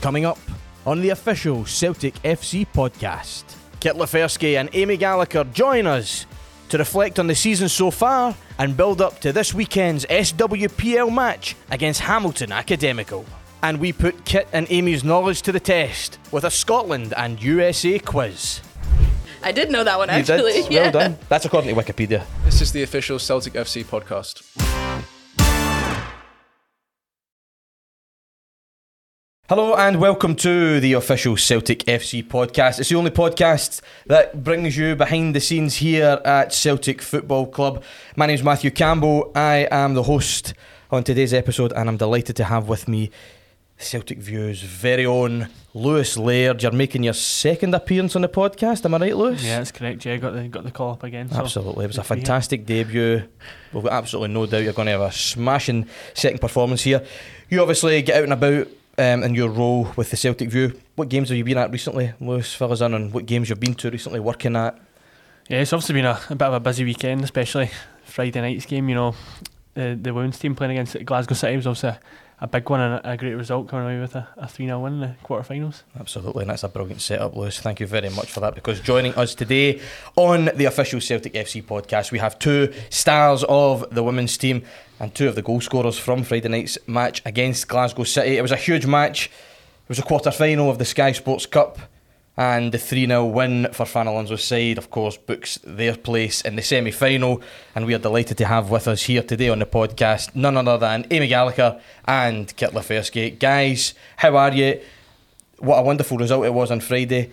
Coming up on the official Celtic FC podcast, Kit Loferski and Amy Gallacher join us to reflect on the season so far and build up to this weekend's SWPL match against Hamilton Academical. And we put Kit and Amy's knowledge to the test with a Scotland and USA quiz. I did know that one You actually. did? Yeah. Well done. That's according to Wikipedia. This is the official Celtic FC podcast. Hello and welcome to the official Celtic FC podcast. It's the only podcast that brings you behind the scenes here at Celtic Football Club. My name is Matthew Campbell. I am the host on today's episode and I'm delighted to have with me Celtic Views' very own Lewis Laird. You're making your second appearance on the podcast, am I right, Lewis? Yeah, that's correct. Yeah, got the got the call up again. So Absolutely. It was a good to be here. fantastic debut. We've got absolutely no doubt you're going to have a smashing second performance here. You obviously get out and about um, in your role with the Celtic View. What games have you been at recently, Lewis? Fill us in on what games you've been to recently, working at. Yeah, it's obviously been a, a bit of a busy weekend, especially Friday night's game. You know, the the women's team playing against Glasgow City was obviously a, big one and a, a great result coming away with a, a 3 0 win in the quarterfinals. Absolutely, and that's a brilliant setup, Lewis. Thank you very much for that. Because joining us today on the official Celtic FC podcast, we have two stars of the women's team and two of the goal scorers from Friday night's match against Glasgow City. It was a huge match. It was a quarter final of the Sky Sports Cup. And the 3 0 win for Fran Alonso's side, of course, books their place in the semi final. And we are delighted to have with us here today on the podcast none other than Amy Gallacher and Kit Loferski. Guys, how are you? What a wonderful result it was on Friday.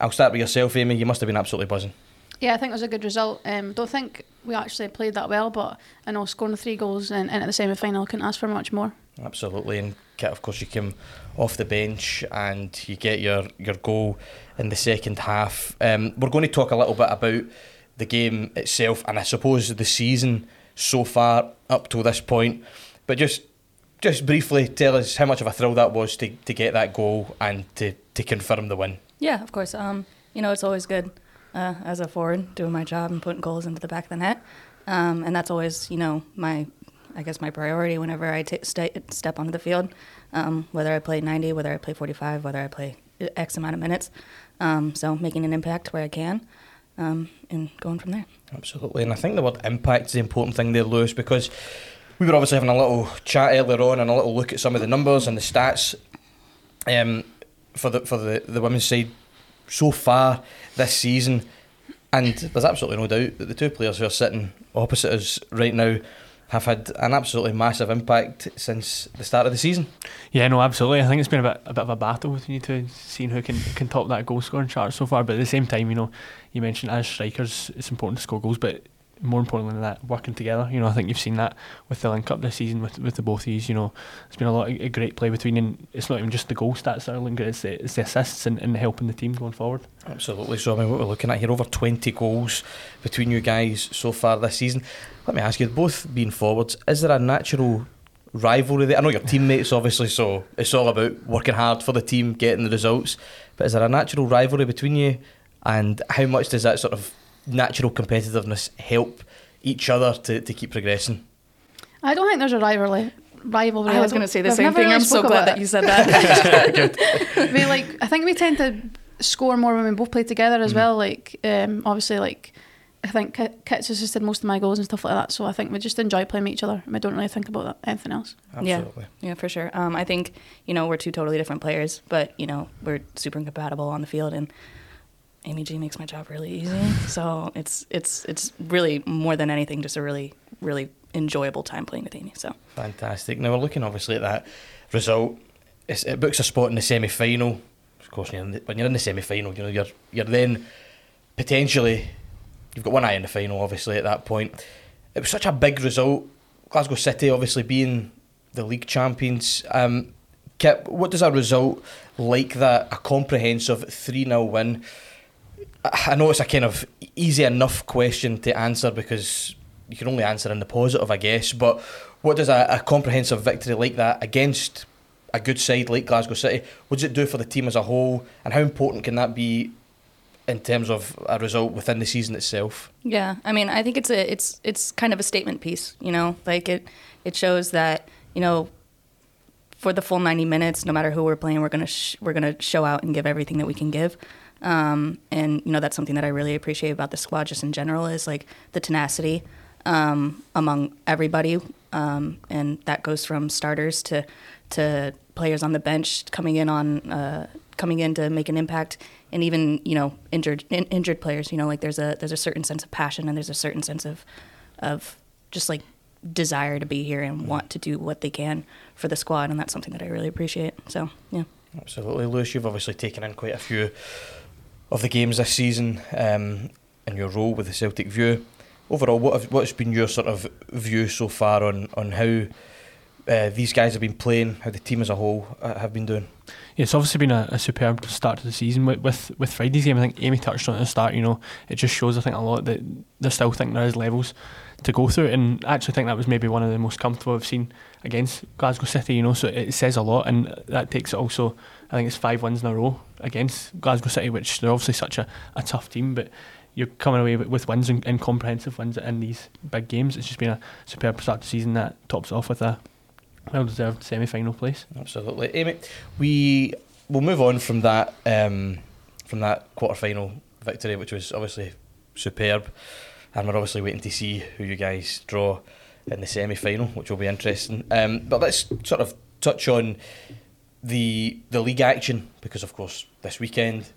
I'll start with yourself, Amy. You must have been absolutely buzzing. Yeah, I think it was a good result. Um, don't think we actually played that well, but I know scoring three goals and, and at the semi final couldn't ask for much more. Absolutely. And Kit, of course, you came off the bench and you get your, your goal in the second half. Um, we're going to talk a little bit about the game itself and I suppose the season so far up to this point. But just just briefly tell us how much of a thrill that was to, to get that goal and to, to confirm the win. Yeah, of course. Um, you know, it's always good uh, as a forward doing my job and putting goals into the back of the net, um, and that's always you know my, I guess my priority whenever I ta st- step onto the field, um, whether I play 90, whether I play 45, whether I play X amount of minutes. Um, so making an impact where I can, um, and going from there. Absolutely, and I think the word impact is the important thing there, Lewis, because we were obviously having a little chat earlier on and a little look at some of the numbers and the stats um, for the for the, the women's side so far this season, and there's absolutely no doubt that the two players who are sitting opposite us right now have had an absolutely massive impact since the start of the season. Yeah, no, absolutely. I think it's been a bit a bit of a battle between you two, seeing who can can top that goal scoring chart so far. But at the same time, you know, you mentioned as strikers, it's important to score goals, but more importantly than that, working together. You know, I think you've seen that with the link up this season with with the both of these. You know, it's been a lot of a great play between, and it's not even just the goal stats that are good; it's the, it's the assists and, and helping the team going forward. Absolutely. So, I mean, what we're looking at here over 20 goals between you guys so far this season. Let me ask you, both being forwards, is there a natural rivalry there? I know you're teammates, obviously, so it's all about working hard for the team, getting the results. But is there a natural rivalry between you? And how much does that sort of natural competitiveness help each other to, to keep progressing? I don't think there's a rivalry. Rivalry. I was going to say the same thing. really I'm so glad that it. you said that. we like. I think we tend to score more when we both play together as well. Like, um, obviously, like I think Kit- Kit's assisted most of my goals and stuff like that. So I think we just enjoy playing with each other. and We don't really think about that, anything else. Yeah. Absolutely. Yeah, for sure. Um, I think you know we're two totally different players, but you know we're super compatible on the field, and Amy G makes my job really easy. So it's it's it's really more than anything just a really really enjoyable time playing with Amy. So Fantastic. Now we're looking obviously at that result. It's, it books a spot in the semi final. Of course, you're the, when you're in the semi final, you know you're you're then potentially you've got one eye in the final. Obviously, at that point, it was such a big result. Glasgow City, obviously being the league champions. Um, Kit, what does a result like that, a comprehensive three 0 win? I know it's a kind of easy enough question to answer because you can only answer in the positive, I guess. But what does a, a comprehensive victory like that against a good side like Glasgow City, what does it do for the team as a whole, and how important can that be in terms of a result within the season itself? yeah, I mean I think it's a it's it's kind of a statement piece. You know, like it it shows that you know for the full 90 minutes, no matter who we're playing, we're gonna sh- we're gonna show out and give everything that we can give. Um, and you know that's something that I really appreciate about the squad, just in general, is like the tenacity um, among everybody, um, and that goes from starters to to players on the bench coming in on uh, coming in to make an impact, and even you know injured in, injured players. You know, like there's a there's a certain sense of passion and there's a certain sense of of just like desire to be here and want to do what they can for the squad, and that's something that I really appreciate. So yeah. Absolutely, Lewis. You've obviously taken in quite a few of the games this season um, in your role with the Celtic View. Overall, what have, what's been your sort of view so far on on how uh, these guys have been playing, how the team as a whole uh, have been doing? Yeah, it's obviously been a, a superb start to the season with, with with Friday's game. I think Amy touched on it at the start. You know, it just shows I think a lot that they still think there is levels to go through, and I actually think that was maybe one of the most comfortable I've seen against Glasgow City. You know, so it says a lot, and that takes it also. I think it's five wins in a row against Glasgow City, which they're obviously such a, a tough team, but you're coming away with, wins and, and comprehensive wins in these big games. It's just been a superb start to the season that tops off with a well deserved semi final place. Absolutely, Amy. We will move on from that um, from that quarter final victory, which was obviously superb, and we're obviously waiting to see who you guys draw in the semi final, which will be interesting. Um, but let's sort of touch on the the league action because, of course, this weekend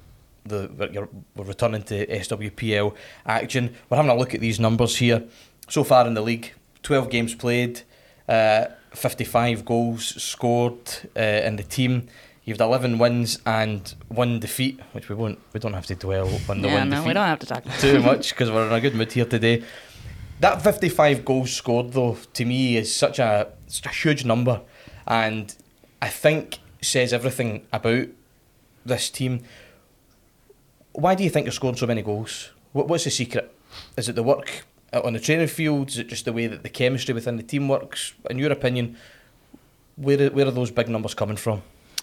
the we're, we're returning to SWPL action. We're having a look at these numbers here so far in the league. Twelve games played. Uh, 55 goals scored uh, in the team. You've had 11 wins and one defeat, which we won't. We don't have to dwell on the yeah, one no, defeat we don't have to talk. too much because we're in a good mood here today. That 55 goals scored, though, to me is such a such a huge number, and I think says everything about this team. Why do you think you're scoring so many goals? What, what's the secret? Is it the work on the training field? Is it just the way that the chemistry within the team works? In your opinion, where where are those big numbers coming from?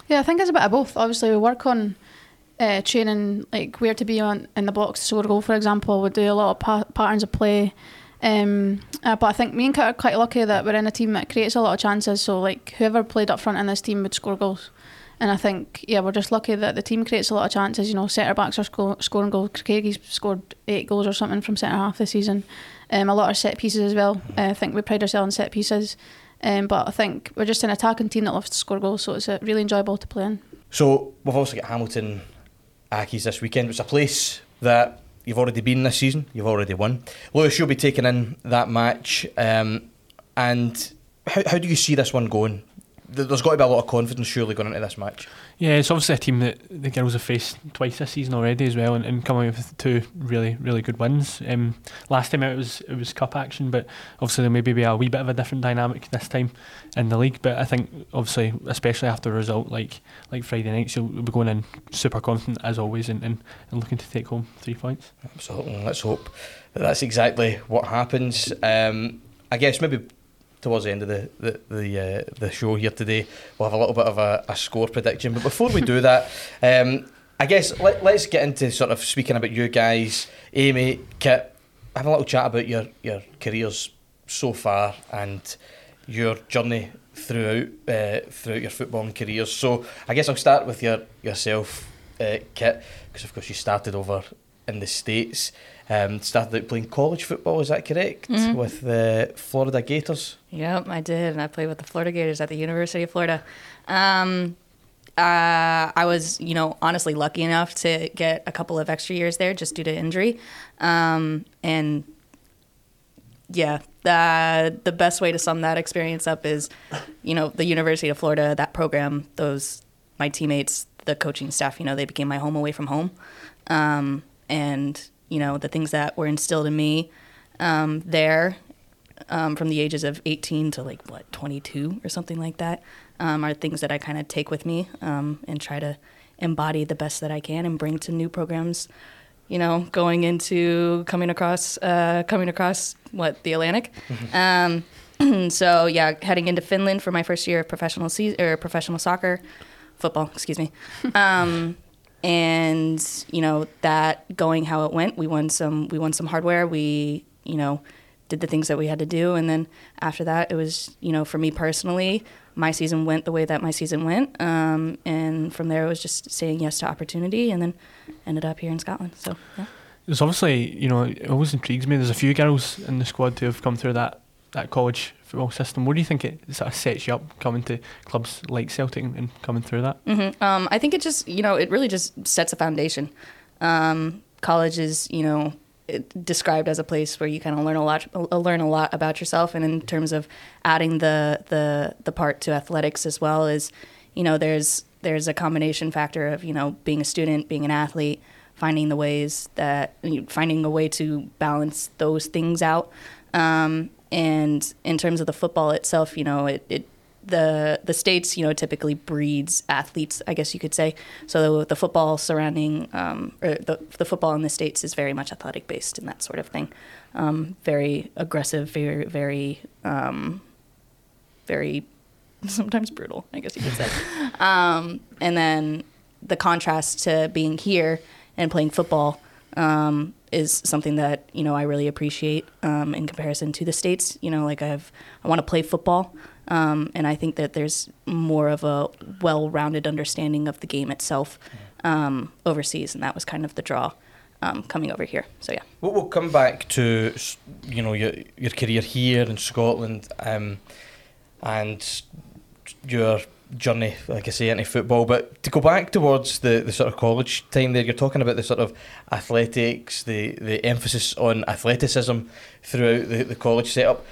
Yeah, I think it's a bit of both. Obviously, we work on uh, training, like where to be on in the box to score a goal, for example. We do a lot of pa- patterns of play. Um, uh, but I think me and Kit are quite lucky that we're in a team that creates a lot of chances. So, like, whoever played up front in this team would score goals. And I think, yeah, we're just lucky that the team creates a lot of chances. You know, centre backs are sco- scoring goals. Craigie's scored eight goals or something from centre half this season. Um, a lot of set pieces as well. Uh, I think we pride ourselves on set pieces. Um, but I think we're just an attacking team that loves to score goals, so it's uh, really enjoyable to play in. So we've also got Hamilton Accies this weekend. It's a place that you've already been this season. You've already won. Lewis, you'll be taking in that match. Um, and how, how do you see this one going? Th- There's got to be a lot of confidence surely going into this match. Yeah, it's obviously a team that the girls have faced twice this season already as well, and, and coming with two really really good wins. Um, last time out it was it was cup action, but obviously there maybe be a wee bit of a different dynamic this time in the league. But I think obviously, especially after a result like like Friday night, you'll be going in super confident as always, and, and, and looking to take home three points. Absolutely. Let's hope that that's exactly what happens. Um, I guess maybe towards the end of the the the, uh, the show here today, we'll have a little bit of a, a score prediction. But before we do that, um, I guess let, let's get into sort of speaking about you guys, Amy, Kit, have a little chat about your your careers so far and your journey throughout uh, throughout your footballing careers. So I guess I'll start with your yourself, uh, Kit, because of course you started over in the states. Um, started out playing college football, is that correct? Mhm. With the Florida Gators. Yep, I did, and I played with the Florida Gators at the University of Florida. Um, uh, I was, you know, honestly lucky enough to get a couple of extra years there just due to injury, um, and yeah, the the best way to sum that experience up is, you know, the University of Florida, that program, those my teammates, the coaching staff, you know, they became my home away from home, um, and you know the things that were instilled in me um, there um, from the ages of 18 to like what 22 or something like that um, are things that I kind of take with me um, and try to embody the best that I can and bring to new programs. You know, going into coming across uh, coming across what the Atlantic. Um, so yeah, heading into Finland for my first year of professional se- or professional soccer, football. Excuse me. And you know that going how it went, we won some we won some hardware. We you know did the things that we had to do, and then after that, it was you know for me personally, my season went the way that my season went, um, and from there it was just saying yes to opportunity, and then ended up here in Scotland. So yeah. There's obviously, you know, it always intrigues me. There's a few girls in the squad who have come through that, that college football system. What do you think it sort of sets you up coming to clubs like Celtic and, coming through that? hmm Um, I think it just, you know, it really just sets a foundation. Um, college is, you know, described as a place where you kind of learn a lot, uh, learn a lot about yourself, and in terms of adding the the the part to athletics as well is, you know, there's there's a combination factor of you know being a student, being an athlete, finding the ways that finding a way to balance those things out. Um, and in terms of the football itself, you know, it, it the the states you know typically breeds athletes i guess you could say. So the football surrounding um, or the, the football in the states is very much athletic based and that sort of thing. Um, very aggressive very very um, very sometimes brutal i guess you could say. Um, and then the contrast to being here and playing football um, is something that you know I really appreciate um, in comparison to the states. You know, like I've I want to play football, um, and I think that there's more of a well-rounded understanding of the game itself um, overseas, and that was kind of the draw um, coming over here. So yeah. We'll, we'll come back to you know your your career here in Scotland, um, and your journey, like I say, into football. But to go back towards the, the sort of college time there, you're talking about the sort of athletics, the, the emphasis on athleticism throughout the, the college setup.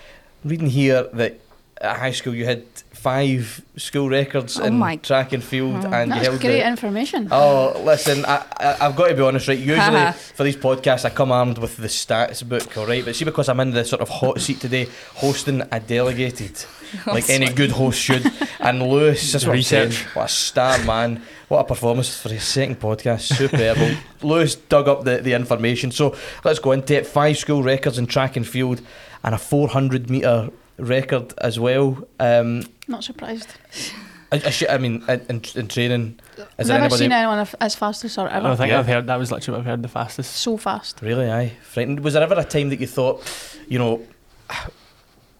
Reading here that at high school you had five school records Oh in my- track and field, and you That's held great the, information. Oh, listen, I, I, I've got to be honest, right? Usually for these podcasts, I come armed with the stats book, all right? But see, because I'm in the sort of hot seat today, hosting a delegated, like any good host should. And Lewis, that's what I'm saying. Research. What a star, man. What a performance for his second podcast. Superb. Lewis dug up the, the information. So let's go into it. Five school records in track and field, and a 400 metre record as well. Um, Not surprised. I, I, sh- I mean, in, in, in training, is there Never anybody? seen anyone af- as fast as her I ever. don't think Yeah. I've heard that was literally what I've heard the fastest. So fast. Really, aye. Frightened. Was there ever a time that you thought, you know,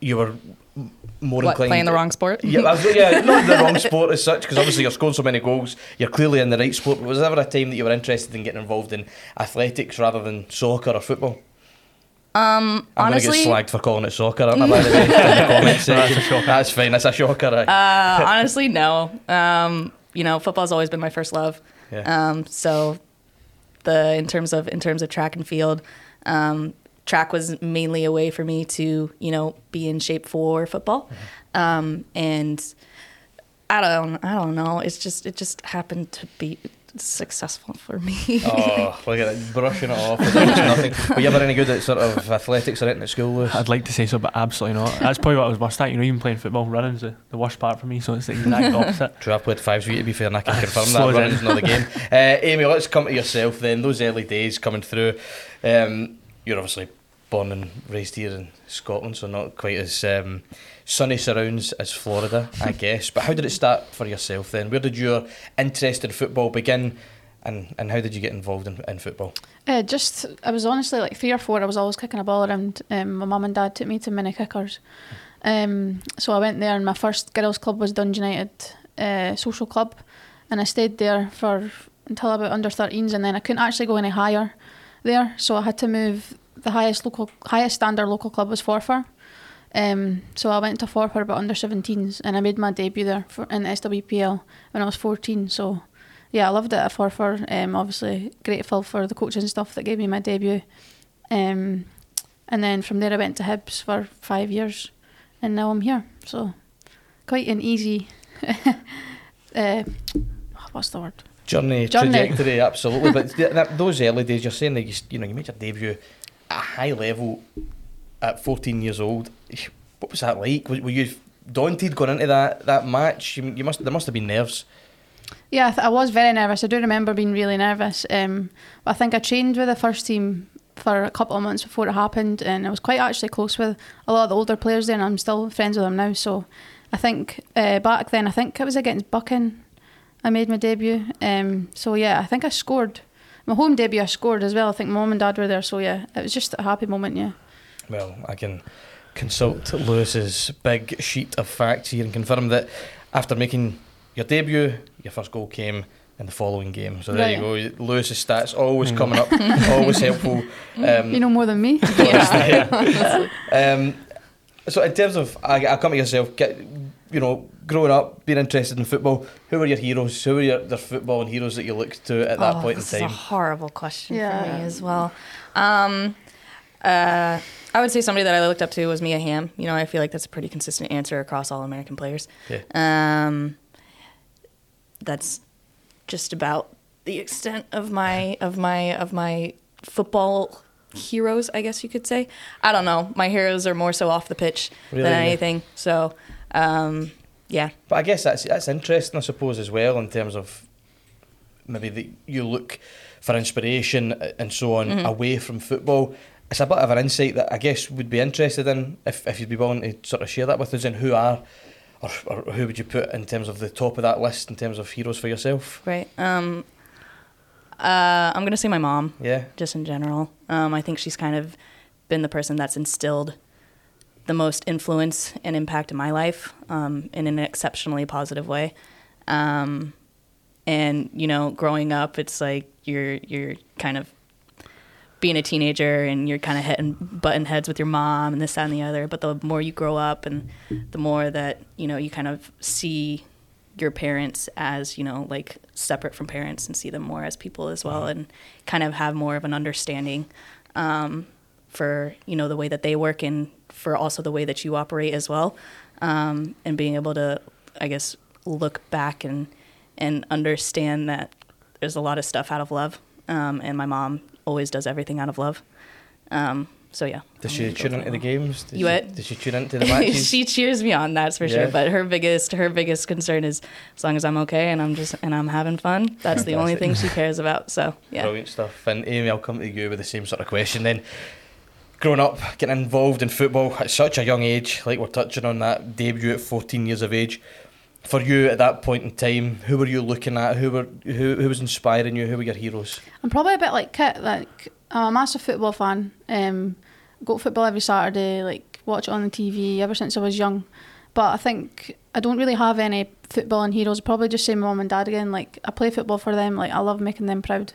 you were m- more What, inclined playing the wrong sport? Yeah, I was, yeah, not the wrong sport as such, because obviously you're scoring so many goals. You're clearly in the right sport. But was there ever a time that you were interested in getting involved in athletics rather than soccer or football? Um, I'm honestly, going to get slagged for calling it soccer, aren't I? By the way, in the comment That's section. That's fine. That's a shocker. Aye. uh, honestly, no. Um, you know, football's always been my first love. yeah. Um, so the in terms of in terms of track and field, um, track was mainly a way for me to you know be in shape for football, um, and I don't I don't know. It's just it just happened to be successful for me. oh, look at it, brushing it off. as nothing. Were you ever any good at sort of athletics or anything at school, Lewis? I'd like to say so, but absolutely not. That's probably what I was worst at. You know, even playing football, running's the, the worst part for me, so it's the exact opposite. True, I played fives with you to be fair, and I can confirm that Slow running's down. not the game. Uh, Amy, let's come to yourself then. Those early days coming through, um, you're obviously born and raised here in Scotland, so not quite as um, sunny surrounds as Florida, I guess. But how did it start for yourself then? Where did your interest in football begin, and, and how did you get involved in, in football? Uh, just, I was honestly like three or four. I was always kicking a ball around. Um, my mum and dad took me to mini kickers. Um, so I went there, and my first girls' club was Dundee United uh, Social Club, and I stayed there for until about under 13s, and then I couldn't actually go any higher there, so I had to move. The highest local, highest standard local club was Forfar. Um, so I went to Forfar but under 17s, and I made my debut there for, in SWPL when I was 14. So yeah, I loved it at Forfar. Um, obviously grateful for the coaching and stuff that gave me my debut. Um, and then from there I went to Hibs for five years, and now I'm here. So quite an easy. uh, what's the word? Journey, Journey. trajectory, absolutely. But th- that, those early days, you're saying that you, you know you made your debut at a high level at 14 years old. What was that like? Were, you daunted going into that, that match? You, must there must have been nerves. Yeah, I, th- I was very nervous. I do remember being really nervous. Um, I think I trained with the first team for a couple of months before it happened, and I was quite actually close with a lot of the older players there, and I'm still friends with them now. So I think uh, back then, I think it was against Buchan. I made my debut. Um, so yeah, I think I scored. My home debut, I scored as well. I think mum and dad were there, so yeah, it was just a happy moment. Yeah. Well, I can consult Lewis's big sheet of facts here and confirm that after making your debut, your first goal came in the following game. So there you go. Lewis's stats always Mm. coming up, always helpful. Um, you know more than me. yeah. um, so in terms of, I, I come to yourself, get, you know, growing up, being interested in football, who were your heroes? Who were your, the football and heroes that you looked to at that oh, point in this is a horrible question for me as well. Um, uh, I would say somebody that I looked up to was Mia Hamm. You know, I feel like that's a pretty consistent answer across all American players. Yeah. Um, that's just about the extent of my of my of my football heroes, I guess you could say. I don't know. My heroes are more so off the pitch Really? than anything. So, um, yeah. But I guess that's that's interesting, I suppose, as well, in terms of maybe that you look for inspiration and so on Mhm. away from football. It's a bit of an insight that I guess would be interested in if, if you'd be willing to sort of share that with us. And who are, or, or who would you put in terms of the top of that list in terms of heroes for yourself? Right. Um, uh, I'm gonna say my mom. Yeah, just in general. Um, I think she's kind of been the person that's instilled the most influence and impact in my life um, in an exceptionally positive way. Um, and you know, growing up, it's like you're you're kind of being a teenager and you're kind of hitting button heads with your mom and this that and the other. But the more you grow up and the more that you know, you kind of see your parents as you know like separate from parents and see them more as people as well and kind of have more of an understanding um, for you know the way that they work and for also the way that you operate as well um, and being able to i guess look back and and understand that there's a lot of stuff out of love um, and my mom always does everything out of love um, so yeah does she tune into the games? Does You she, what? Does she tune into the matches? she cheers me on that's for Yeah. sure but her biggest her biggest concern is as long as i'm okay and i'm just and i'm having fun that's the only thing she cares about so yeah Brilliant stuff. And Amy, I'll come to you with the same sort of question then. Growing up, getting involved in football at such a young age, like we're touching on that debut at 14 years of age. For you at that point in time, who were you looking at? Who were who, who was inspiring you? Who were your heroes? I'm probably a bit like Kit. Like I'm a massive football fan. Um, go to football every Saturday. Like watch it on the TV ever since I was young. But I think I don't really have any footballing heroes. Probably just say my mum and dad again. Like I play football for them. Like I love making them proud.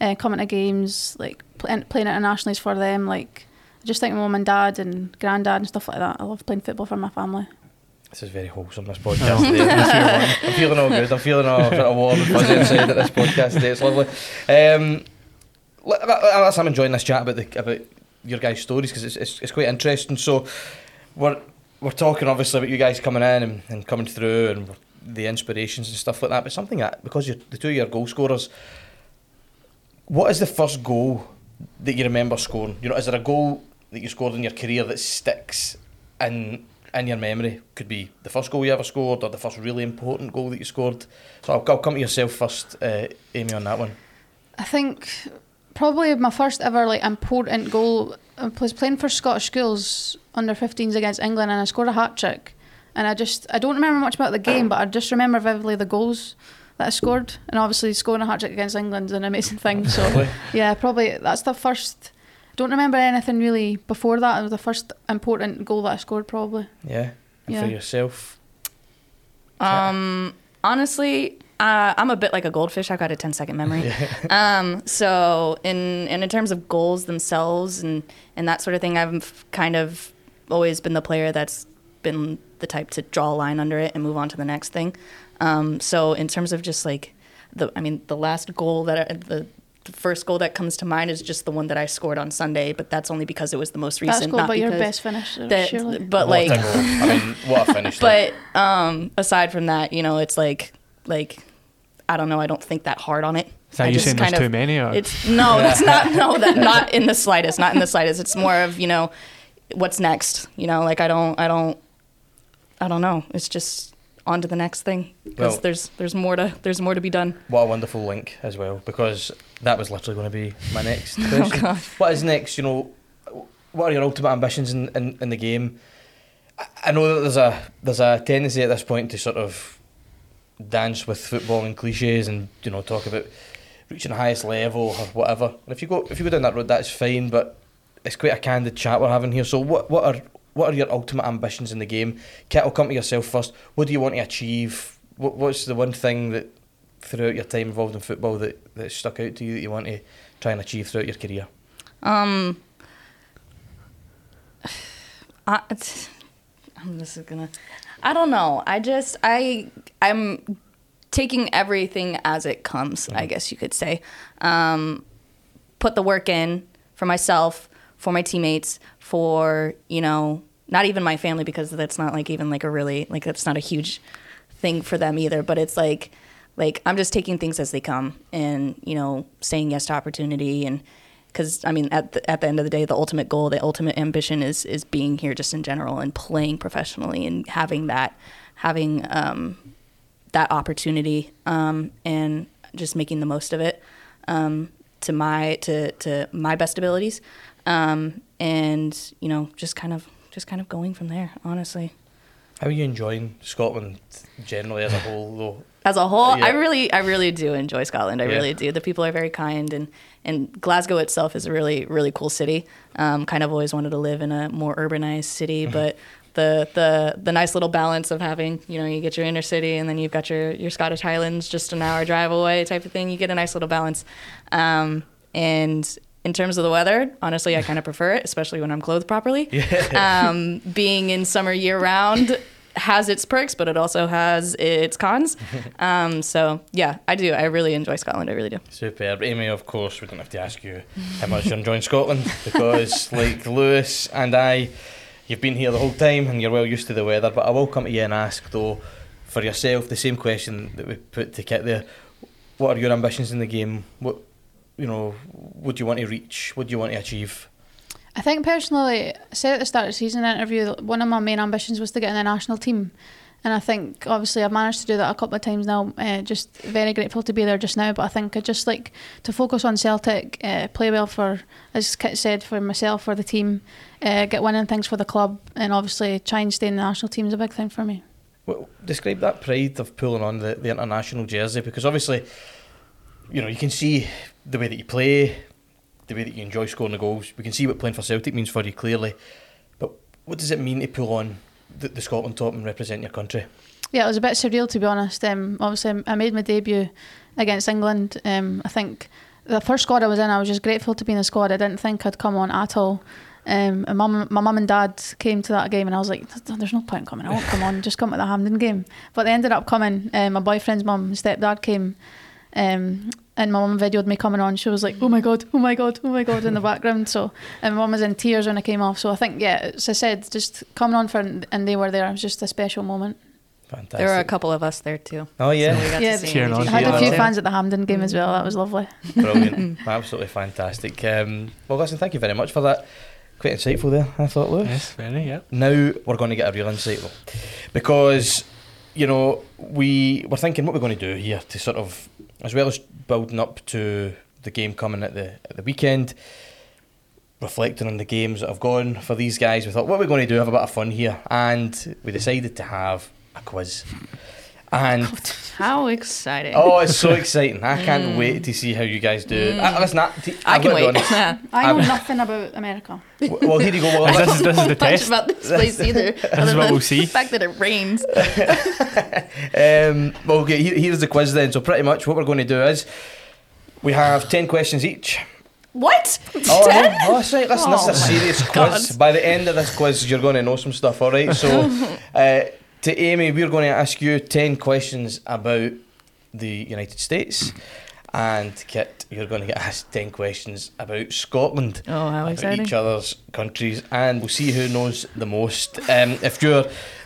Uh, coming to games, like pl- playing internationals for them. Like I just think my mum and dad and granddad and stuff like that. I love playing football for my family. This is very wholesome, this podcast today. I'm feeling all good. I'm feeling all sort of warm and fuzzy inside at this podcast today. It's lovely. Um, I'm enjoying this chat about the about your guys' stories because it's, it's, it's quite interesting. So we're we're talking obviously about you guys coming in and, and coming through and the inspirations and stuff like that. But something that because you're the two of your goal scorers, what is the first goal that you remember scoring? You know, is there a goal that you scored in your career that sticks in in your memory? Could be the first goal you ever scored or the first really important goal that you scored. So I'll, I'll come to yourself first, uh, Amy, on that one. I think probably my first ever like important goal I was playing for Scottish schools under 15s against England and I scored a hat trick and I just I don't remember much about the game but I just remember vividly the goals that I scored and obviously scoring a hat trick against England is an amazing thing so yeah probably that's the first don't remember anything really before that it was the first important goal that I scored probably Yeah. And Yeah. for yourself. Um, honestly, uh, I'm a bit like a goldfish. I've got a 10 second memory. um, so in and in terms of goals themselves and and that sort of thing, I've kind of always been the player that's been the type to draw a line under it and move on to the next thing. Um, so in terms of just like the, I mean, the last goal that I, the the first goal that comes to mind is just the one that I scored on Sunday, but that's only because it was the most recent. that's cool not but your best finish that- surely but What like. I mean, what a finish. but um, aside from that, you know, it's like like I don't know. I don't think that hard on it. Is that I you saying there's kind too many? Or? It's no, that's not. No, that not in the slightest. Not in the slightest. It's more of you know, what's next. You know, like I don't, I don't, I don't know. It's just on to the next thing because Well- there's there's more to there's more to be done. What a wonderful link as well, because that was literally going to be my next Oh question. God. what is next? You know, what are your ultimate ambitions in, in, in the game? I, I know that there's a there's a tendency at this point to sort of dance with football and cliches and you know talk about reaching the highest level or whatever. And if you go if you go down that road, that's fine. But it's quite a candid chat we're having here. So what what are what are your ultimate ambitions in the game? Kit, I'll come to yourself first. What do you want to achieve? What what's the one thing that throughout your time involved in football that, that stuck out to you that you want to try and achieve throughout your career? Um, I, I'm just gonna. I don't know. I just I I'm taking everything as it comes. I guess you could say. Um, put the work in for myself, for my teammates, for you know, not even my family because that's not like even like a really like that's not a huge thing for them either. But it's like like I'm just taking things as they come and you know saying yes to opportunity and because I mean at the, at the end of the day the ultimate goal the ultimate ambition is is being here just in general and playing professionally and having that having um, that opportunity um, and just making the most of it um, to my to to my best abilities um, and you know just kind of just kind of going from there honestly How are you enjoying Scotland generally as a whole, though? as a whole Yeah. i really i really do enjoy scotland i Yeah. really do the people are very kind and and glasgow itself is a really really cool city um, kind of always wanted to live in a more urbanized city Mm-hmm. but the the the nice little balance of having you know you get your inner city and then you've got your your scottish highlands just an hour drive away type of thing you get a nice little balance um, and in terms of the weather honestly i kind of prefer it especially when i'm clothed properly um, being in summer year round has its perks, but it also has its cons. Um, so yeah, I do. I really enjoy Scotland. I really do. Superb. Amy, of course, we don't have to ask you how much you're enjoying Scotland because, like Lewis and I, you've been here the whole time and you're well used to the weather. But I will come to you and ask, though, for yourself, the same question that we put to Kit there. What are your ambitions in the game? What, you know, what do you want to reach? What do you want to achieve? I think personally, I said at the start of the season interview, one of my main ambitions was to get in the national team. And I think obviously I've managed to do that a couple of times now. Uh, just very grateful to be there just now. But I think I just like to focus on Celtic, uh, play well for, as Kit said, for myself, for the team, uh, get winning things for the club, and obviously try and stay in the national team is a big thing for me. Well, describe that pride of pulling on the, the international jersey because obviously, you know, you can see the way that you play, the way that you enjoy scoring the goals. We can see what playing for Celtic means for you clearly. But what does it mean to pull on the, the Scotland top and represent your country? Yeah, it was a bit surreal to be honest. Um, obviously, I made my debut against England. Um, I think the first squad I was in, I was just grateful to be in the squad. I didn't think I'd come on at all. Um, and my mum and dad came to that game, and I was like, "There's no point in coming. I won't come on. Just come to the Hampden game." But they ended up coming. Um, my boyfriend's mum stepdad came, um, and my mum videoed me coming on. She was like, "Oh my god, oh my god, oh my god" in the background. So, and my mum was in tears when I came off. So I think, yeah, as I said, just coming on for, and they were there. It was just a special moment. Fantastic. There were a couple of us there too. Oh yeah, So we got Yeah, to see cheering on. I had a few fans at the Hampden game as well. That was lovely. brilliant, absolutely fantastic. Um, well, listen, thank you very much for that. Quite insightful there, I thought, Lewis. Yes, very, yeah. Now we're going to get a real insight though, because you know we were thinking what we're going to do here to sort of, as well as building up to the game coming at the at the weekend, reflecting on the games that have gone for these guys. We thought what are we're going to do have a bit of fun here, and we decided to have a quiz. And How exciting! oh, it's so exciting! I can't wait to see how you guys do. Uh, listen, I, I I've can got wait. honest. I know I'm- nothing about America. W- Well, here you go. Well, This is, this is the Much test. about this place either. This is what we'll see. The fact that it rains. Um, well, okay, here, here's the quiz then. So, pretty much what we're going to do is we have 10 questions each. What? Oh, I know. oh that's right. Listen, this is a Oh my serious quiz. By the end of this quiz, you're going to know some stuff, all right? So, uh, to Amy, we're going to ask you 10 questions about the United States. And Kit, you're going to get asked 10 questions about Scotland. Oh, how about exciting! each other's countries, and we'll see who knows the most. Um, if you're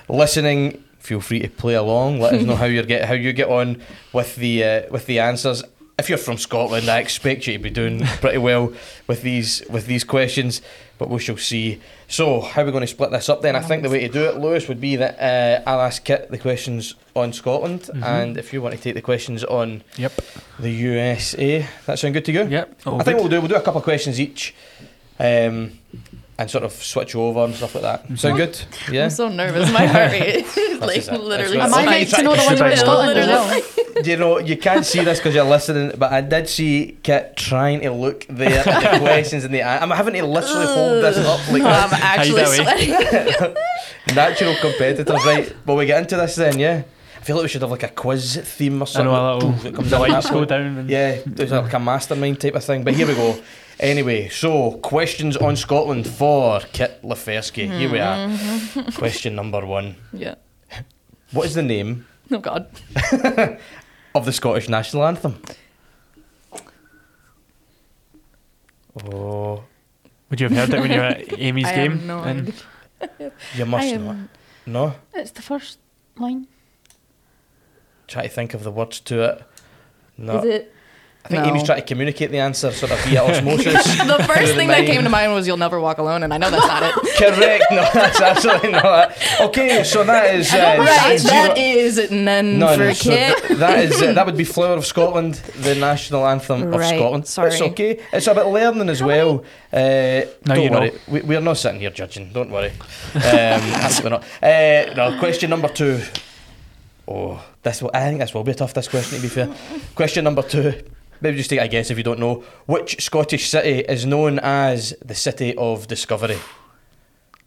listening, feel free to play along. Let us know how you get how you get on with the uh, with the answers. If you're from Scotland, I expect you to be doing pretty well with these with these questions, but we shall see. So, how are we going to split this up then? I think the way to do it, Lewis, would be that uh, I'll ask Kit the questions on Scotland, and if you want to take the questions on Yep. the USA, that sound good to you? Yep. all I think good. we'll do we'll do a couple of questions each, um, and sort of switch over and stuff like that. Sound good? Yeah. I'm so nervous. My heart rate is like literally. Am I what- meant to know the ones about Scotland as Literally. well? You know, you can't see this because you're listening, but I did see Kit trying to look there at the questions in the. eye. I'm having to literally hold this up like No, I'm this. actually sweating. Natural competitors, right? Well, we get into this then, yeah. I feel like we should have like a quiz theme or I something. know a little. that comes the lights go down. And Yeah, there's like a mastermind type of thing. But here we go. Anyway, so questions on Scotland for Kit Loferski. Here we are. Mm-hmm. Question number one. yeah. What is the name Oh God. Of the Scottish national anthem? Oh, Would you have heard it when you were at Amy's I have game? no idea. you must I know. am- No? It's the first line. Try to think of the words to it. No. Is it? I think No. Amy's trying to communicate the answer sort of via osmosis. the through first the thing that came to mind was "You'll never walk alone," and I know that's not it. Correct. No, that's absolutely not it. Okay, so that is uh, right, zero- that is none No, for no, so Kit. th- that is uh, that would be Flower of Scotland, the national anthem of Right, Scotland. sorry. It's okay. It's about learning as well. Uh, Now don't you know. worry, we, we're not sitting here judging. Don't worry. Um, absolutely not. Uh, no, question number two. Oh, this will, I think this will be a tough. This question, to be fair. question number two. Maybe just take a guess if you don't know. Which Scottish city is known as the city of discovery?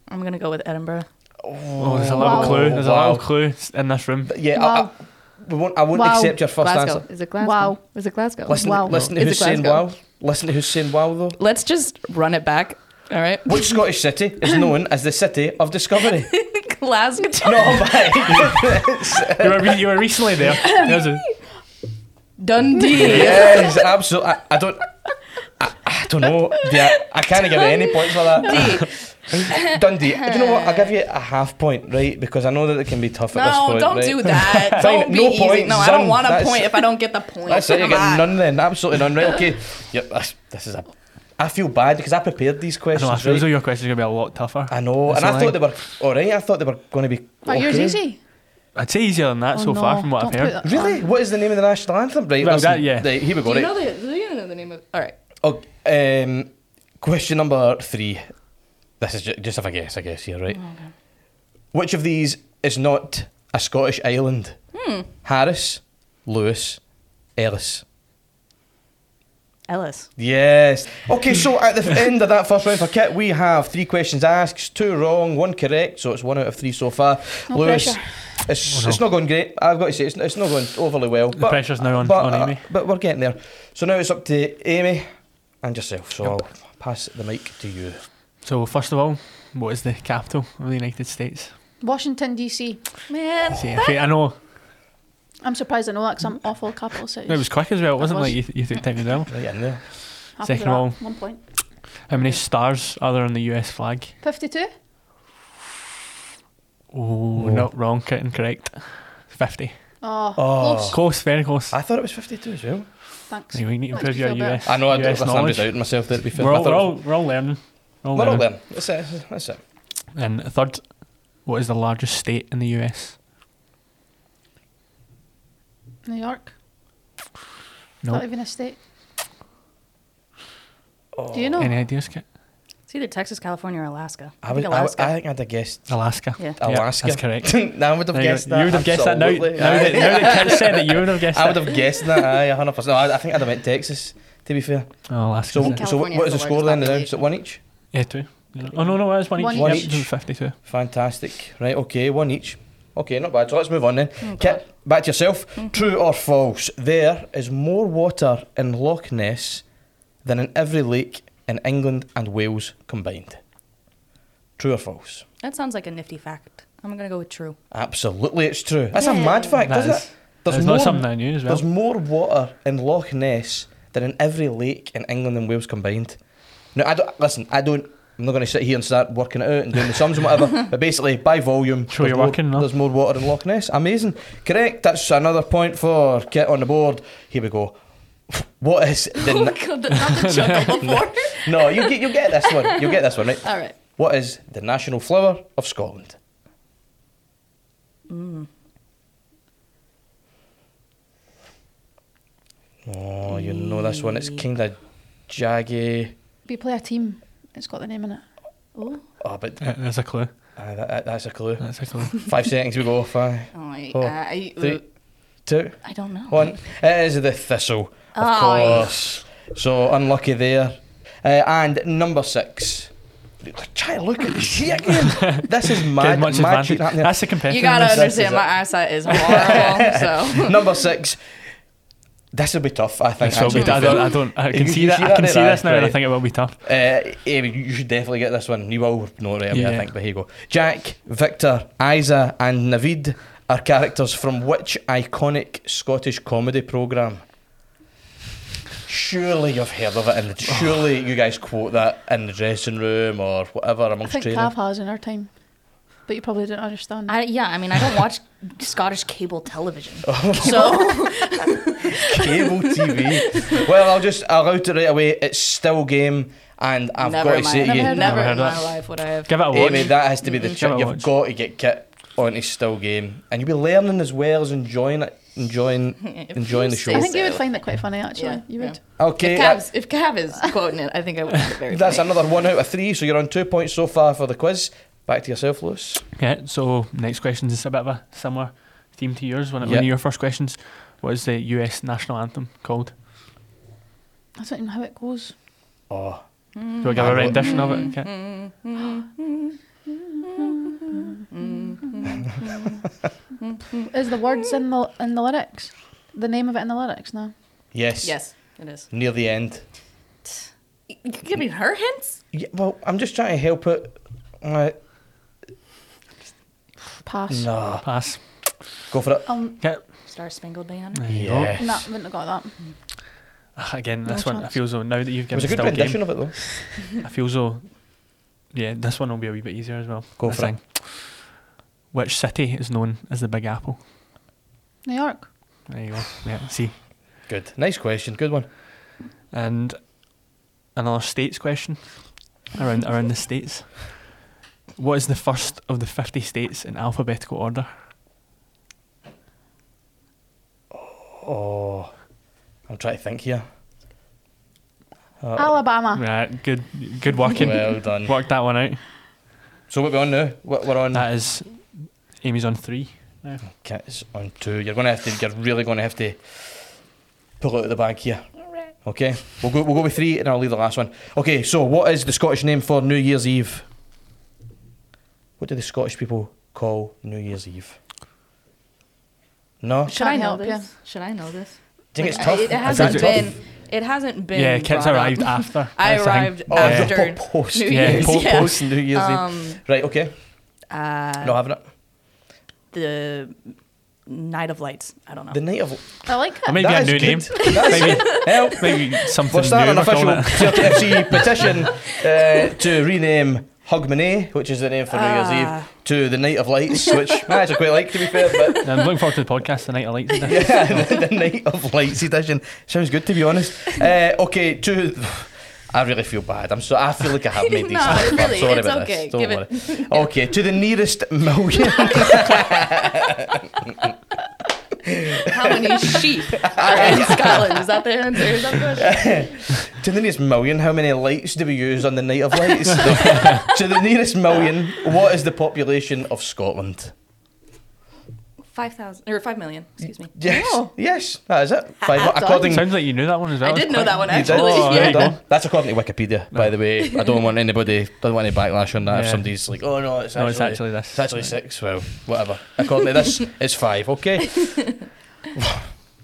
I'm gonna go with Edinburgh. oh, there's a little Wow. clue. There's a little clue in this room. Yeah, I, Wow. I, we won't, I won't Wow. accept your first Glasgow. answer. Is it Glasgow? Wow. Is it Glasgow? Listen, Wow. listen to Is who's it saying Glasgow? wow. Listen to who's saying wow though. Let's just run it back. All right. Which Scottish city is known as the city of discovery? Glasgow. no, bye. you, were re- you were recently there. There's a, Dundee. yes, absolutely. I, I don't. I, I don't know. Yeah, I can't give you any points for that. Dundee. Do you know what? I'll give you a half point, right? Because I know that it can be tough at this point. No, don't right? do that. Fine, Don't be no easy. points, No, I don't want a That's- point if I don't get the point. That's it. You Come get on. none then. Absolutely none. Right? Okay. Yep. This, this is a. I feel bad because I prepared these I questions. know, I feel as though right? your questions are going to be a lot tougher. I know, That's and I the thought they were all right. I thought they were going to be. Are yours easy? I'd say easier than that Oh, so far from what I've don't heard. put that Really? What is the name of the national anthem? Right. Well, listen, that- yeah. Right, here we go. Do you right. know the? Do you know the name of? All right. Oh, um, question number three. This is ju- just have a guess, I guess here, right? Which of these is not a Scottish island? Harris, Lewis, Ellis. Ellis. Yes. Okay, so at the end of that first round for Kit, we have three questions asked, two wrong, one correct, so it's one out of three so far. No Lewis, pressure. it's, Oh, no. it's not going great. I've got to say, it's, it's not going overly well. The pressure's now on, but, on uh, Amy. but we're getting there. So now it's up to Amy and yourself. So I'll pass the mic to you. So, first of all, what is the capital of the United States? Washington D.C. Man. See, okay, I know I'm surprised I know that because I'm awful capital cities. it was quick as well. It wasn't was. like you, you took time as well. Right in there. Happy second with of all- one point. How many stars are there on the US flag? Fifty-two. Oh, oh. No. no, wrong, c- incorrect. 50. Oh, Oh. close. Close, very close. I thought it was 52 as well. Thanks. Anyway, you need to Makes improve me your feel better. US. I know, I don't, US listen, I'm knowledge. just doubting myself there to be fair. We're all, thought we're it all, was- we're all learning. We're all we're all learning. there. That's it. That's it. And third, what is the largest state in the US? New York. No. Not even a state. Oh. Do you know? Any ideas, Kit? It's either Texas, California, or Alaska. I, would, think I, would- Alaska. I think I'd have guessed Alaska. yeah. Yeah, Alaska. that's correct. no, I would have There you guessed that. You would have guessed that now. Now absolutely. that, now that Kit said it, you would have guessed I would have guessed that. Aye, 100%. No, I, I think I'd have meant Texas, to be fair. Oh, Alaska. So, think so what, California what has is the the score then? largest now? Is it one each? yeah, two. Oh, no, no, it's one each. One Yep, each. 52. Fantastic. Right, okay, one each. Okay, not bad. So let's move on then. Mm, oh, Kit, back to yourself. Mm-hmm. True or false? There is more water in Loch Ness than in every lake in England and Wales combined. True or false? That sounds like a nifty fact. I'm gonna go with true. Absolutely, it's true. That's a mad fact, That isn't is- it? There's more, not something I knew as well. there's more water in Loch Ness than in every lake in England and Wales combined. Now, I don't listen. I don't. I'm not going to sit here and start working it out and doing the sums and whatever. but basically, by volume, Sure there's you're more, working, no? There's more water in Loch Ness. Amazing. Correct. That's another point for Kit on the board. Here we go. What is the? Oh na- god, not before. no, you get you get this one. You get this one right. All right. What is the national flower of Scotland? Mm. Oh, you know this one. It's kind of jaggy. We play a team. It's got the name in it. Oh. Oh, but Yeah, There's a clue. uh, that, that- that's a clue. That's a clue. Five seconds we go. Five, Oh, I, Four, I, three, two, I don't know. one. It is the Thistle, of Oh, course. So unlucky there. Uh, and number six. Try to look at the sheet again. this is mad. as much mad advantage. happening. That's the competitive. You gotta understand, my eyesight is horrible. so number six. This will be tough, I think. This will be- actually. I don't. I don't. I can You- see you that. see I can there, see this aye, now, and I think it will be tough. Uh, Amy, you should definitely get this one. You will know it, Amy, I Yeah. think, but here you go. Jack, Victor, Isa, and Navid are characters from which iconic Scottish comedy programme? Surely you've heard of it, and surely you guys quote that in the dressing room or whatever I amongst think training. Cav has in our time, but you probably didn't understand. I, yeah, I mean, I don't watch Scottish cable television, oh. so Cable TV. well, I'll just I'll out it right away. It's still game, and I've never got to say to you, Never never Never in heard my that. life would I have. Give it a watch. Amy, that has to be the trick. Give it a You've watch. got to get kit onto still game, and you'll be learning as well as enjoying it, enjoying. Enjoying the show. I think you would find that quite funny, actually. Yeah, you would. Okay, If Cav's, if Cav is quoting it, I think I would find it very that's funny. another one out of three. So you're on two points so far for the quiz. Back to yourself, Lewis. Yeah. So next question is a bit of a similar theme to yours. One, Yeah. one of your first questions. What is the U.S. national anthem called? I don't even know how it goes. Oh, Do you want to give a I rendition of it? Okay. Is the words in the in the lyrics? The name of it in the lyrics? No. yes. Yes, it is. Near the end. You giving her hints? Yeah, well, I'm just trying to help it. Uh, Pass. no, Pass. go for it. Um, Okay. Star Spangled Banner. There you go. Yes. nah, wouldn't have got that. Ah, Again, No this one I chance. feel as though now that you've It was a good still rendition game, of it though. I feel as though yeah, this one will be a wee bit easier as well. Go This for it. thing. Which city is known as the Big Apple? New York. There you go. Yeah, see. Good. Nice question. Good one. And another states question around around the states. What is the first of the fifty states in alphabetical order? Oh, I'm trying to think here. Uh, Alabama. Right, good good working. well done. Worked that one out. So what we on now? What we're on? That is Amy's on three. Kit's on two. You're gonna have to. You're really gonna have to pull out of the bag here. Okay, we'll go. We'll go with three, and I'll leave the last one. Okay, so what is the Scottish name for New Year's Eve? What do the Scottish people call New Year's Eve? No, Should I Can't know help this? ya. Should I know this? do you think Like, it's tough? It Is hasn't it been. tough? It hasn't been. yeah, kids arrived up. after. I That's the thing. arrived Oh, after po- post. New Yeah, Year's. Po- yeah. post New Year's Eve. Um, Right. Okay. uh, No having it. the Night of Lights. I don't know. The night of. I like Or maybe That a new good. name. Maybe Help. maybe something We're starting new. an official it. FC petition uh, to rename Hogmanay, which is the name for New Year's Ah. Eve, to the Night of Lights, which I actually quite like to be fair, but I'm looking forward to the podcast tonight. I like it. yeah, the, the Night of Lights edition sounds good to be honest. Uh, okay, to. I really feel bad. I'm so. I feel like I have made these. No, up. I'm really, sorry it's about okay. this. Don't Give worry. Okay, to the nearest million. How many sheep are in Scotland? Is that the answer? Is that the question? to the nearest million, how many lights do we use on the Night of Lights? to the nearest million, what is the population of Scotland? Five thousand or five million? Excuse me. Yes, Oh. yes, that is it. Five, Done. according, Sounds like you knew that one as well. I did know that one actually. Oh, there yeah. you go. That's according to Wikipedia, by the way. I don't want anybody, don't want any backlash on that. If somebody's like, "Oh no, it's No, actually, it's actually this. it's actually six. Well, whatever. According to this, it's five. Okay.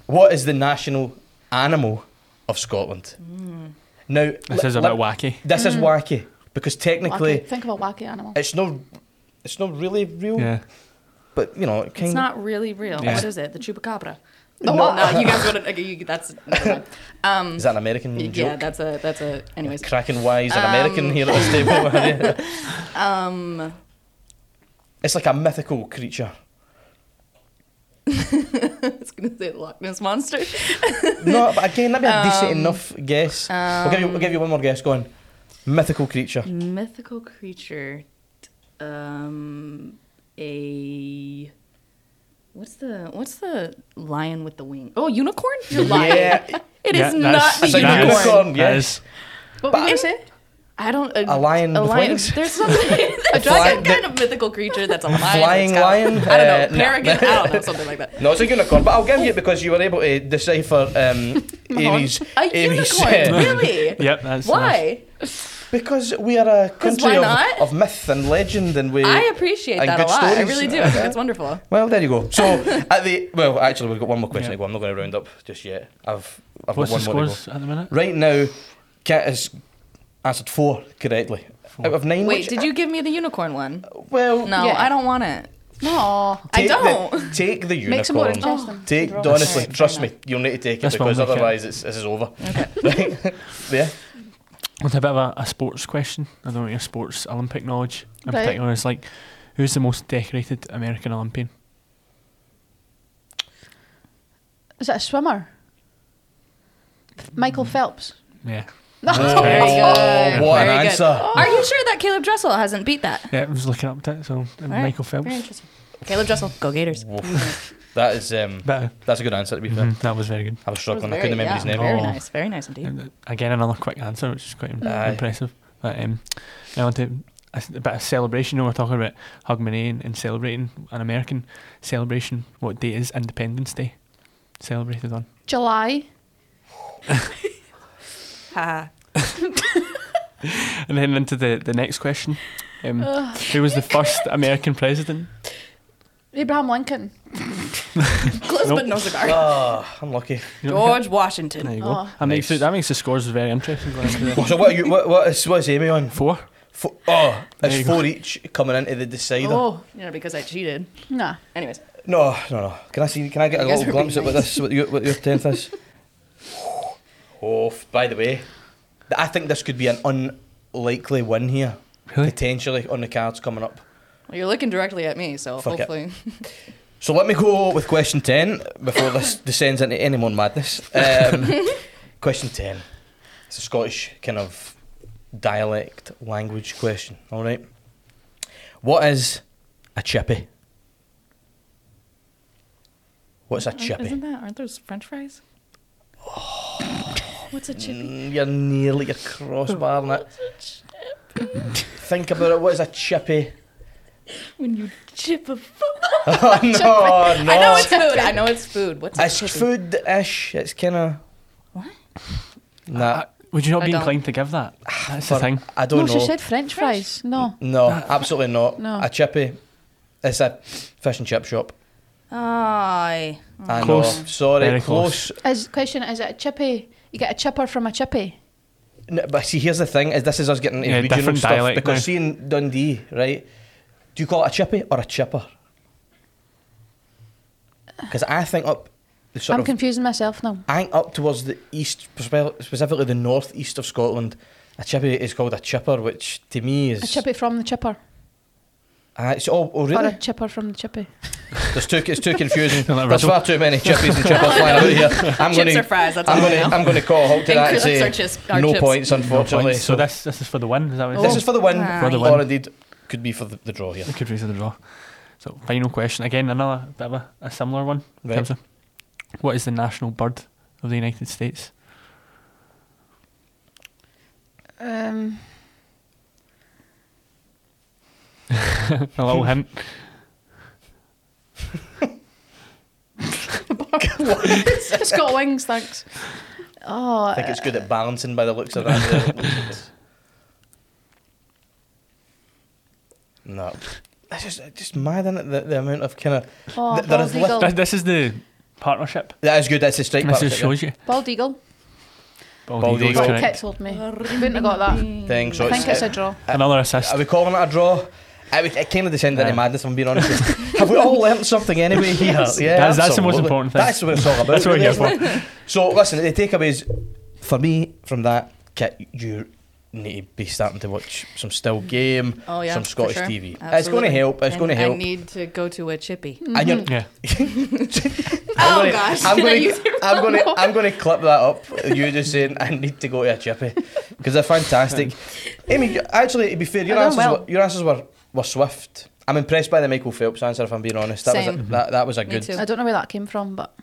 what is the national animal of Scotland? Hmm. Now, This li- is a li- bit wacky. This is hmm. wacky because technically, Wacky. Think of a wacky animal. it's not, it's not really real. Yeah. But you know, it kind It's not really real. Yeah. What is it? The chupacabra. The no, no, you guys would. Okay, you, that's. Um, Is that an American yeah, joke? that's a that's a. Anyways, Cracking wise, an Um, American here at this table. um, it's like a mythical creature. I was gonna say Loch Ness monster. No, but again, that'd be a decent Um, enough guess. we'll give you, we'll give you one more guess. Go on. Mythical creature. Mythical creature. Um, a. What's the what's the lion with the wing? Oh, unicorn. You're lying. Yeah, It Yeah, is not It's a a unicorn, yes. is- What But were you I- say? I don't. A lion a with lion. wings? There's something. a dragon Fly- kind of mythical creature that's a lion. Flying it's lion? I don't know. Uh, no. I don't know. Something like that. No, it's a unicorn, but I'll give you it because you were able to decipher um, Amy's. A Amy's, unicorn? uh, really? Yep, that's Why? Because we are a country of, of myth and legend, and we. I appreciate and that a good lot. I really do. I think it's wonderful. Well, there you go. So at the well, actually, we've got one more question Yeah. to go. I'm not going to round up just yet. I've I've What's the got one more to go. scores at the minute? Right now, Kat has answered four correctly Four. out of nine. Wait, which- did you give me the unicorn one? Well, No, Yeah. I don't want it. No. I don't. The, take the Makes it more unicorn. interesting. Take honestly, trust me, you'll need to take it That's because fine, otherwise it's this is over. Okay. Right? yeah. With a bit of a, a sports question. I don't know your sports Olympic knowledge in Right. particular. It's like, who's the most decorated American Olympian? Is it a swimmer? Michael Phelps. Yeah. Very Oh, good. what an good. answer. Are you sure that Caeleb Dressel hasn't beat that? Yeah, I was looking up to it, so uh, right. Michael Phelps. Very interesting. Caeleb Dressel, go Gators. Woof. that is um, But, that's a good answer to be fair. mhm, that was very good. I was struggling. Very- I couldn't remember yeah, his name. Very Oh. nice. Very nice indeed. And, uh, Again, another quick answer, which is quite im- Aye. impressive. But um, I want to a, s- a bit of celebration. You know, we're talking about Hogmanay and, and celebrating an American celebration. What day is Independence Day celebrated on? July. Ha. And then into the, the next question. Um, who was the first American president? Abraham Lincoln. Close Nope. but no cigar. Ah, unlucky. You know, George There Washington. you go. Oh. That, makes Nice. it, that makes the scores very interesting. going So what? Are you, what, what is what's Amy on? Four. Four, oh, There you it's go. four each coming into the decider. Oh, yeah, because I cheated. Nah. Anyways, No, no, no. Can I see? Can I get a You guys little are glimpse at what nice. this, what your, what your tenth is? Oh, f- by the way, th- I think this could be an unlikely win here, Really? potentially on the cards coming up. Well, you're looking directly at me, so Fuck hopefully. So let me go with question ten before this descends into any more madness. Um, question ten. It's a Scottish kind of dialect language question. All right. What is a chippy? What's a chippy? Isn't that? Aren't those French fries? What's a chippy? Mm, You're nearly a crossbar it. Think about it. What is a chippy? When you chip a food. oh, no, no. I know it's food. I know it's food. What's a It's chippy? food-ish. It's kind of. What? Nah, Uh, would you not I be don't. inclined to give that? That's for- the thing. I don't no, know. she said French fries. No. no, absolutely not. No. A chippy. It's a fish and chip shop. Aye. I Close. know. Sorry, Very close. Is question is it a chippy? You get a chipper from a chippy. No, but see, here's the thing: is this is us getting into Yeah, regional different stuff dialect because now. seeing Dundee, right? Do you call it a chippy or a chipper? Because I think up the sort I'm of confusing myself now. I think up towards the east, specifically the north east of Scotland, a chippy is called a chipper, which to me is A chippy from the chipper. Ah, it's, oh, oh, Or really? a chipper from the chippy. There's too, it's too confusing. There's far too many chippies and chippers flying about here. I'm Chips going or to. fries? That's I'm going to. I'm going to call a halt to And that and crisps say are no chips. points, No unfortunately. points. So this this is for the win. Is that what it this is? is for the win, Ah. For the or win. indeed could be for the, the draw here. It could be to the draw. So final question again, another bit of a, a similar one. in Right. terms of what is the national bird of the United States? Um, a little hint. it's got wings, thanks. Oh, I think it's good at balancing by the looks of that. no, that's just it's just mad, isn't it? The, the amount of kind of oh th- there bald is eagle. This, this is the partnership. that is good. That's the strike This partnership. just shows you. Bald eagle. Bald, Bald Eagle is Eagle. Correct. Kit told me. You wouldn't have got that. thing. So I think it's uh, a draw. Another assist. Are we calling it a draw? I would, it kind of descended into Yeah. madness, if I'm being honest. Have we all learnt something anyway here? Yeah, That's- that's the most absolutely. important thing. That's what it's all about. That's what we're here really, for. isn't it? So, listen, the takeaways for me from that kit, you need to be starting to watch some still game, Oh yeah. some Scottish sure. TV. It's going to help. It's And going to help. I need to go to a chippy. And you're- Yeah. Oh, gonna, gosh. I'm Can going to your I'm going to. I'm going to clip that up. You just saying I need to go to a chippy because they're fantastic. Amy, actually, to be fair, your answers, well. were, your answers were, were swift. I'm impressed by the Michael Phelps answer. If I'm being honest, that was a, Same. that, that was a Me good. too. I don't know where that came from, but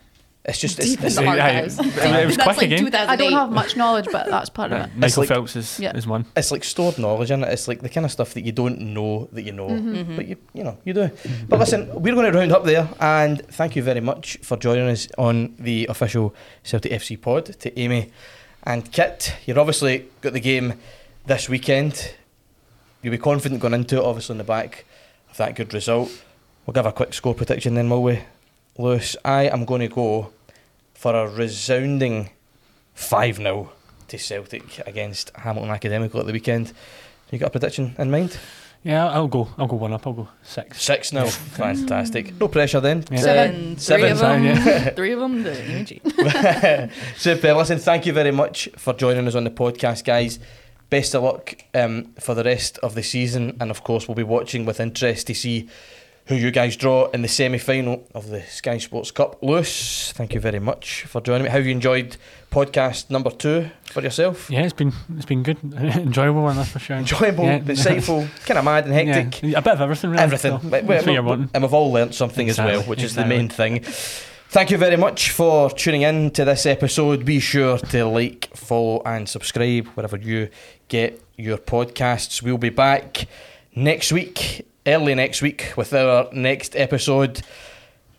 It's just it's, Deep in it's, the Yeah, archives. it- it was That's quick like again. I don't have much knowledge, but that's part of it. Michael like- Phelps is, Yeah. is one. it's like stored knowledge, and it? It's like the kind of stuff that you don't know that you know, Mm-hmm. but you you know you do. But listen, we're going to round up there, and thank you very much for joining us on the official Celtic FC pod to Amy and Kit. You've obviously got the game this weekend. You'll be confident going into it, obviously, in the back of that good result. We'll give a quick score prediction then, will we, Lewis? I am going to go for a resounding 5 0 to Celtic against Hamilton Academical at the weekend. You got a prediction in mind? Yeah, I'll go. I'll go one up. I'll go six. 6 0. Fantastic. No pressure then. Yeah. Seven. Three Seven. of them. Seven, Three of them. The EMG. Super. Listen, thank you very much for joining us on the podcast, guys. Best of luck um, for the rest of the season, and of course, we'll be watching with interest to see who you guys draw in the semi final of the Sky Sports Cup. Lewis, thank you very much for joining me. How have you enjoyed podcast number two for yourself? Yeah, it's been it's been good, enjoyable one that's for sure. Enjoyable, Yeah. insightful, kind of mad and hectic. Yeah, a bit of everything. Really, Everything. so But- that's what you're wanting. and we've all learnt something as well, Exactly, which is the main thing. Thank you very much for tuning in to this episode. Be sure to like, follow, and subscribe wherever you get your podcasts. We'll be back next week, early next week, with our next episode.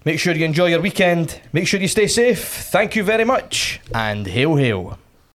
Make sure you enjoy your weekend. Make sure you stay safe. Thank you very much, and hail, hail.